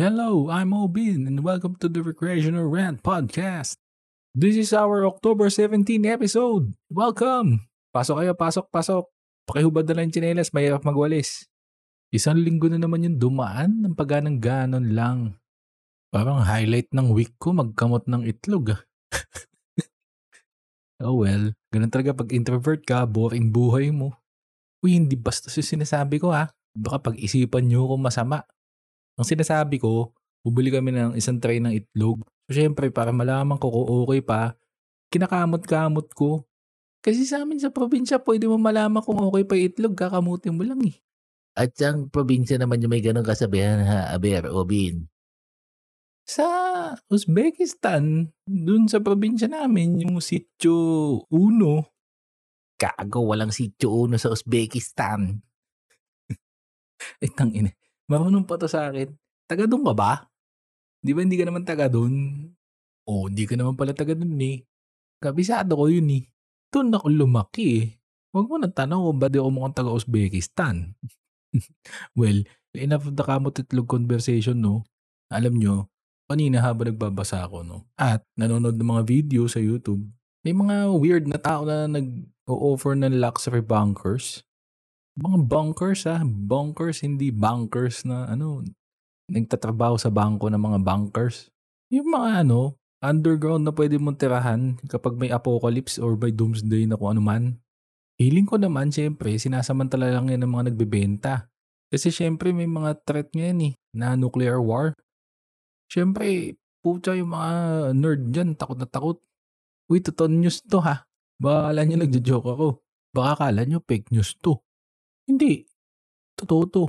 Hello, I'm Obin and welcome to the Recreational Rant Podcast. This is our October 17 episode. Welcome! Pasok kayo, pasok, pasok. Pakihubad na lang yung tsinelas, mahirap magwalis. Isang linggo na naman yung dumaan ng pagganang ganon lang. Parang highlight ng week ko magkamot ng itlog. ah. oh well, ganun talaga pag introvert ka, boring buhay mo. Uy, hindi basta yung sinasabi ko ha. Baka pag-isipan nyo kung masama. Ang sinasabi ko, bubili kami ng isang tray ng itlog. So, syempre, para malaman ko kung okay pa, kinakamot-kamot ko. Kasi sa amin sa probinsya, pwede mo malaman kung okay pa itlog, kakamutin mo lang eh. At ang probinsya naman yung may ganong kasabihan ha, Aber, Obin. Sa Uzbekistan, dun sa probinsya namin, yung sityo uno, Kago, walang sityo uno sa Uzbekistan. eh tangina, marunong pa to sa akin. Taga doon ka ba? Di ba hindi ka naman taga doon? Oo, hindi ka naman pala taga doon eh. Kabisado ko yun eh. Doon ako lumaki eh. Huwag mo nang tanong kung ba di ako mukhang taga Uzbekistan. well, enough of the kamot itlog conversation no. Alam nyo, kanina habang nagbabasa ako no, at nanonood ng mga video sa YouTube, may mga weird na tao na nag-o-offer ng luxury bunkers. Mga bunkers ah, bunkers, hindi bankers na ano, nagtatrabaho sa bangko ng mga bankers. Yung mga ano, underground na pwede mong tirahan kapag may apocalypse or may doomsday na kung ano man. Feeling ko naman, syempre, sinasamantala lang yan ng mga nagbebenta. Kasi syempre may mga threat ngayon eh, na nuclear war. Syempre, pucha yung mga nerd dyan, takot na takot. Uy, totoo news to ha. Baka nyo nagja-joke ako. Baka akala nyo fake news to. Hindi. Totoo to.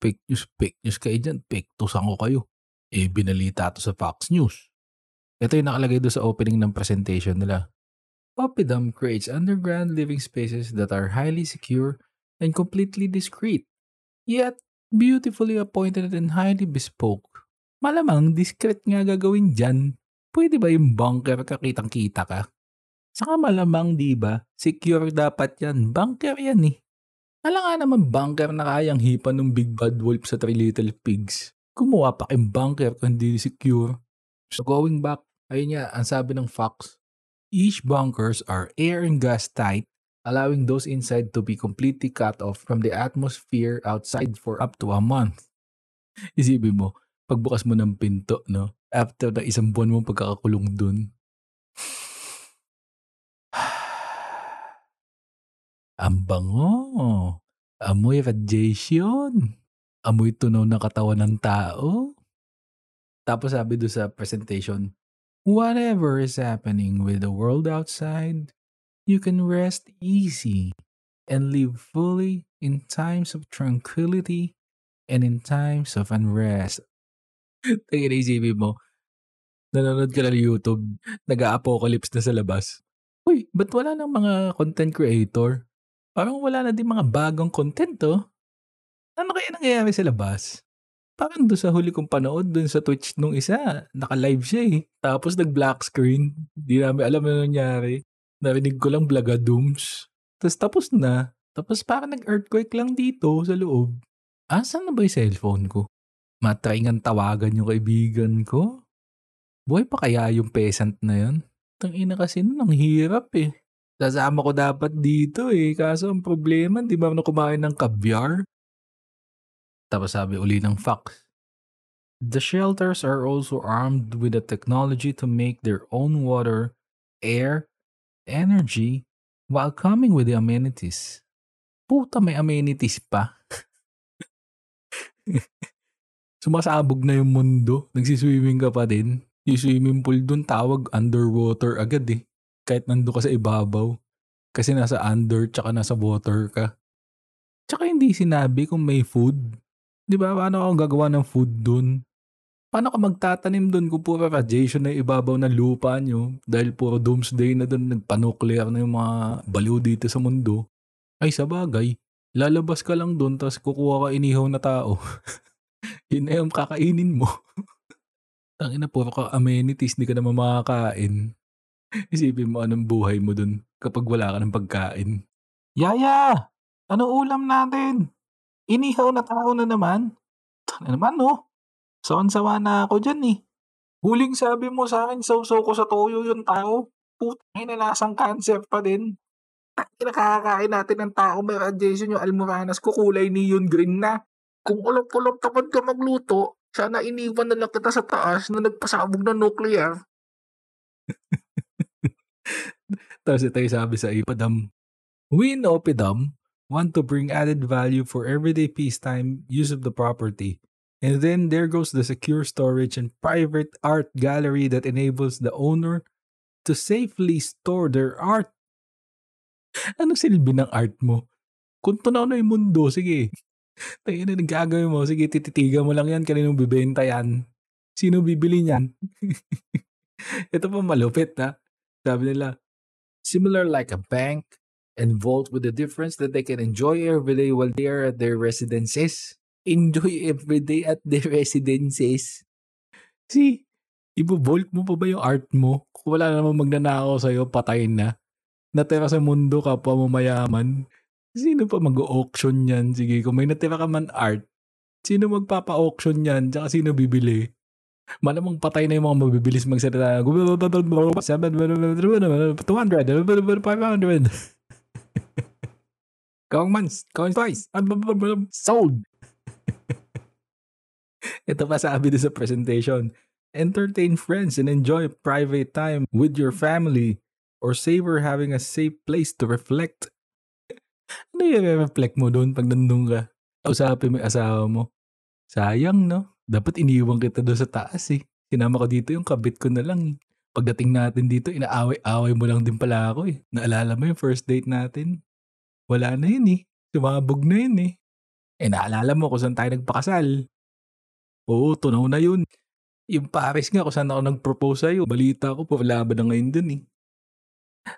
Fake news, fake news kayo dyan. Fake tusan ko kayo. Eh, binalita to sa Fox News. Ito yung nakalagay doon sa opening ng presentation nila. Opidum creates underground living spaces that are highly secure and completely discreet, yet beautifully appointed and highly bespoke. Malamang discreet nga gagawin dyan. Pwede ba yung bunker ka kitang-kita ka? Saka malamang di ba, secure dapat yan. Bunker yan eh. Alam nga naman bunker na kayang hipan ng Big Bad Wolf sa Three Little Pigs. Kumuha pa kayong bunker kung hindi secure. So going back, ayun nga, ang sabi ng Fox, each bunkers are air and gas tight, allowing those inside to be completely cut off from the atmosphere outside for up to a month. Isipin mo, pagbukas mo ng pinto, no? After na isang buwan mo pagkakakulong dun. Ang bango. Amoy radiation. Amoy tunaw na katawan ng tao. Tapos sabi doon sa presentation, Whatever is happening with the world outside, you can rest easy and live fully in times of tranquility and in times of unrest. Tingin na isipin mo, nanonood ka na ng YouTube, nag-apocalypse na sa labas. Uy, ba't wala ng mga content creator? Parang wala na din mga bagong content to. Ano kaya nangyayari sa labas? Parang doon sa huli kong panood, doon sa Twitch nung isa, naka-live siya eh. Tapos nag-black screen. Di namin alam na nangyari. Narinig ko lang Blagadooms. Tapos tapos na. Tapos parang nag-earthquake lang dito sa loob. Asan na ba yung cellphone ko? Matry nga tawagan yung kaibigan ko. Buhay pa kaya yung peasant na yun? Tangina kasi nun, ang hirap eh. Sasama ko dapat dito eh. Kaso ang problema, di ba na kumain ng caviar? Tapos sabi uli ng Fox. The shelters are also armed with the technology to make their own water, air, energy, while coming with the amenities. Puta, may amenities pa. Sumasabog na yung mundo. Nagsiswimming ka pa din. Yung swimming pool dun tawag underwater agad eh. Kahit nando ka sa ibabaw. Kasi nasa under tsaka nasa water ka. Tsaka hindi sinabi kung may food. Di ba? Paano ako gagawa ng food dun? Paano ka magtatanim dun kung puro radiation na ibabaw ng lupa nyo? Dahil puro doomsday na dun, nagpa-nuclear na yung mga baliw dito sa mundo. Ay, sa bagay. Lalabas ka lang dun, tapos kukuha ka inihaw na tao. Yun na yung kakainin mo. Tangina, puro ka amenities, di ka naman makakain. Isipin mo anong buhay mo dun kapag wala ka ng pagkain. Yaya! Ano ulam natin? Inihaw na tao na naman. Ano naman, no? Sawan-sawa na ako diyan, eh. Huling sabi mo sa'kin sausaw ko sa toyo yung tao, putangina lasang cancer pa din. Kakakain natin ng tao may radiation yung almoranas ko kulay neon green na. Kung ulap-ulap tamad ka magluto, sana iniwan na lang kita sa taas na nagpasabog ng nuclear. Tapos ito yung sabi sa Ipadam, We in Opidam want to bring added value for everyday peacetime use of the property. And then there goes the secure storage and private art gallery that enables the owner to safely store their art. Anong silbi ng art mo? Kung tunaw na yung mundo, sige. Tayo na nagagawin mo, sige tititigan mo lang yan, kaninong bibenta yan. Sino bibili niyan? Ito pa malupit ha. Sabi nila, similar like a bank and vault with the difference that they can enjoy every day while they are at their residences. Enjoy every day at their residences. See, ibo-vault mo pa ba yung art mo? Kung wala namang magnanakaw sa'yo, patayin na. Natira sa mundo kapwa mo mayaman. Sino pa mag-auction yan? Sige, kung may natira ka man art, sino magpapa-auction yan? Tsaka sino bibili? Malamang patay na yung mga mabibilis magsalita. 200, 500. Going once, going twice. Sold! Ito pa sabi sa presentation. Entertain friends and enjoy private time with your family or savor having a safe place to reflect. Ano yung reflect mo doon pag nandun ka? Usapin mo yung asawa mo. Sayang, no? Dapat iniwan kita doon sa taas eh. Sinama ko dito yung kabit ko na lang eh. Pagdating natin dito, inaaway-away mo lang din pala ako eh. Naalala mo yung first date natin? Wala na yun eh. Sumabog na yun eh. Eh naalala mo kung saan tayo nagpakasal. Oo, tunaw na yun. Yung Paris nga kung saan ako nag-propose sa'yo. Balita ko, palaban na ngayon dun eh.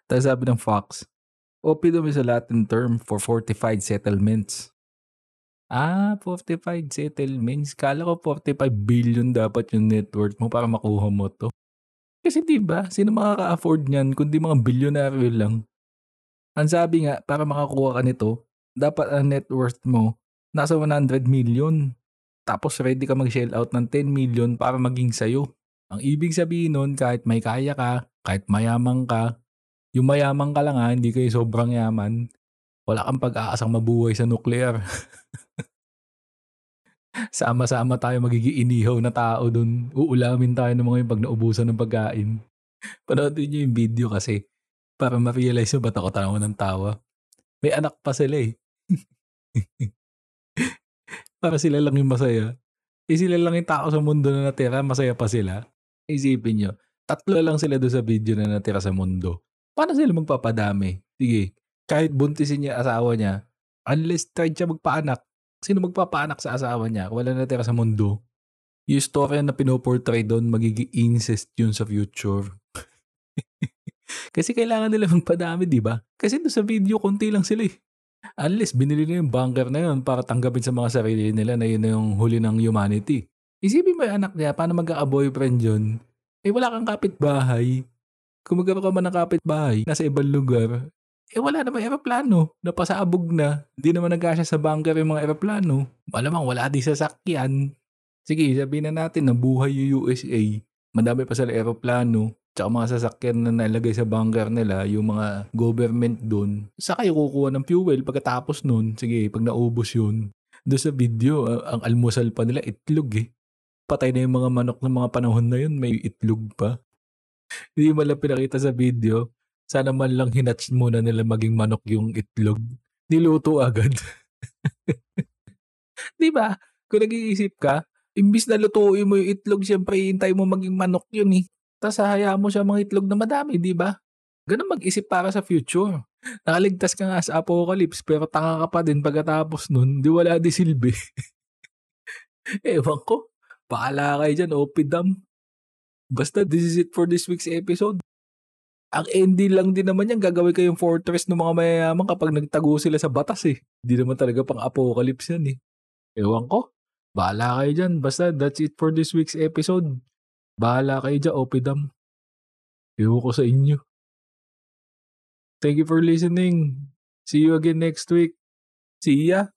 Tapos sabi ng Fox, Opidum is a Latin term for fortified settlements. Ah, fortified settlements. Kala ko 45 billion dapat yung net worth mo para makuha mo to. Kasi di ba, sino makaka-afford niyan kundi mga bilyonaryo lang? Ang sabi nga, para makakuha ka nito, dapat ang net worth mo nasa 100 million. Tapos ready ka mag-shell out ng 10 million para maging sayo. Ang ibig sabihin nun, kahit may kaya ka, kahit mayaman ka, yung mayaman ka lang ha, hindi kayo sobrang yaman, wala kang pag-aasang mabuhay sa nuclear. Sama-sama tayo magiging na tao dun. Uulamin tayo ng mga yung pag naubusan ng pagkain. Panoodin nyo yung video kasi para ma-realize mo ba't ako tawa ng tawa. May anak pa sila eh. para sila lang yung masaya. Eh sila lang yung tao sa mundo na natira, masaya pa sila. Isipin nyo, tatlo lang sila doon sa video na natira sa mundo. Paano sila magpapadami? Sige, kahit buntisin niya asawa niya, unless tried siya magpaanak, sino magpapaanak sa asawa niya wala natira sa mundo? Yung story na pinoportray doon, magiging incest yun sa future. Kasi kailangan nila magpadami, di ba? Kasi doon sa video, konti lang sila eh. Unless binili na yung bunker na yun para tanggapin sa mga sarili nila na yun na yung huli ng humanity. Isipin mo yung anak niya, paano magkaka-boyfriend yun? Eh wala kang kapitbahay. Kung magkaroon ka man ng kapitbahay, nasa ibang lugar, eh wala naman aeroplano. Napasabog na. Hindi naman nagkasya sa bunker yung mga aeroplano. Malamang wala di sasakyan. Sige, sabihin na natin na buhay yung USA. Madami pa sila aeroplano tsaka mga sasakyan na nalagay sa bunker nila, yung mga government doon, sa kayo kukuha ng fuel pagkatapos nun, sige, pag naubos yun, doon sa video, ang almusal pa nila, itlog eh. Patay na yung mga manok ng mga panahon na yun, may itlog pa. Hindi mo lang pinakita sa video, sana man lang hinatch muna nila maging manok yung itlog. Niluto agad. Di ba? Kung nag-iisip ka, imbis na lutuin mo yung itlog, syempre hintay mo maging manok yun eh. Tapos hahayaan mo siya mga itlog na madami, di ba? Ganun mag-isip para sa future. Nakaligtas ka nga sa apocalypse pero tanga ka pa din pagkatapos nun, di wala di silbi. Ewan ko. Paala kayo dyan, opidam. Basta this is it for this week's episode. Ang ending lang din naman yan, gagawin kayong fortress ng mga mayayaman kapag nagtago sila sa batas eh. Hindi naman talaga pang apocalypse yan eh. Ewan ko. Bahala kayo dyan. Basta that's it for this week's episode. Bahala kayo dyan, Opidam. Ewan ko sa inyo. Thank you for listening. See you again next week. See ya!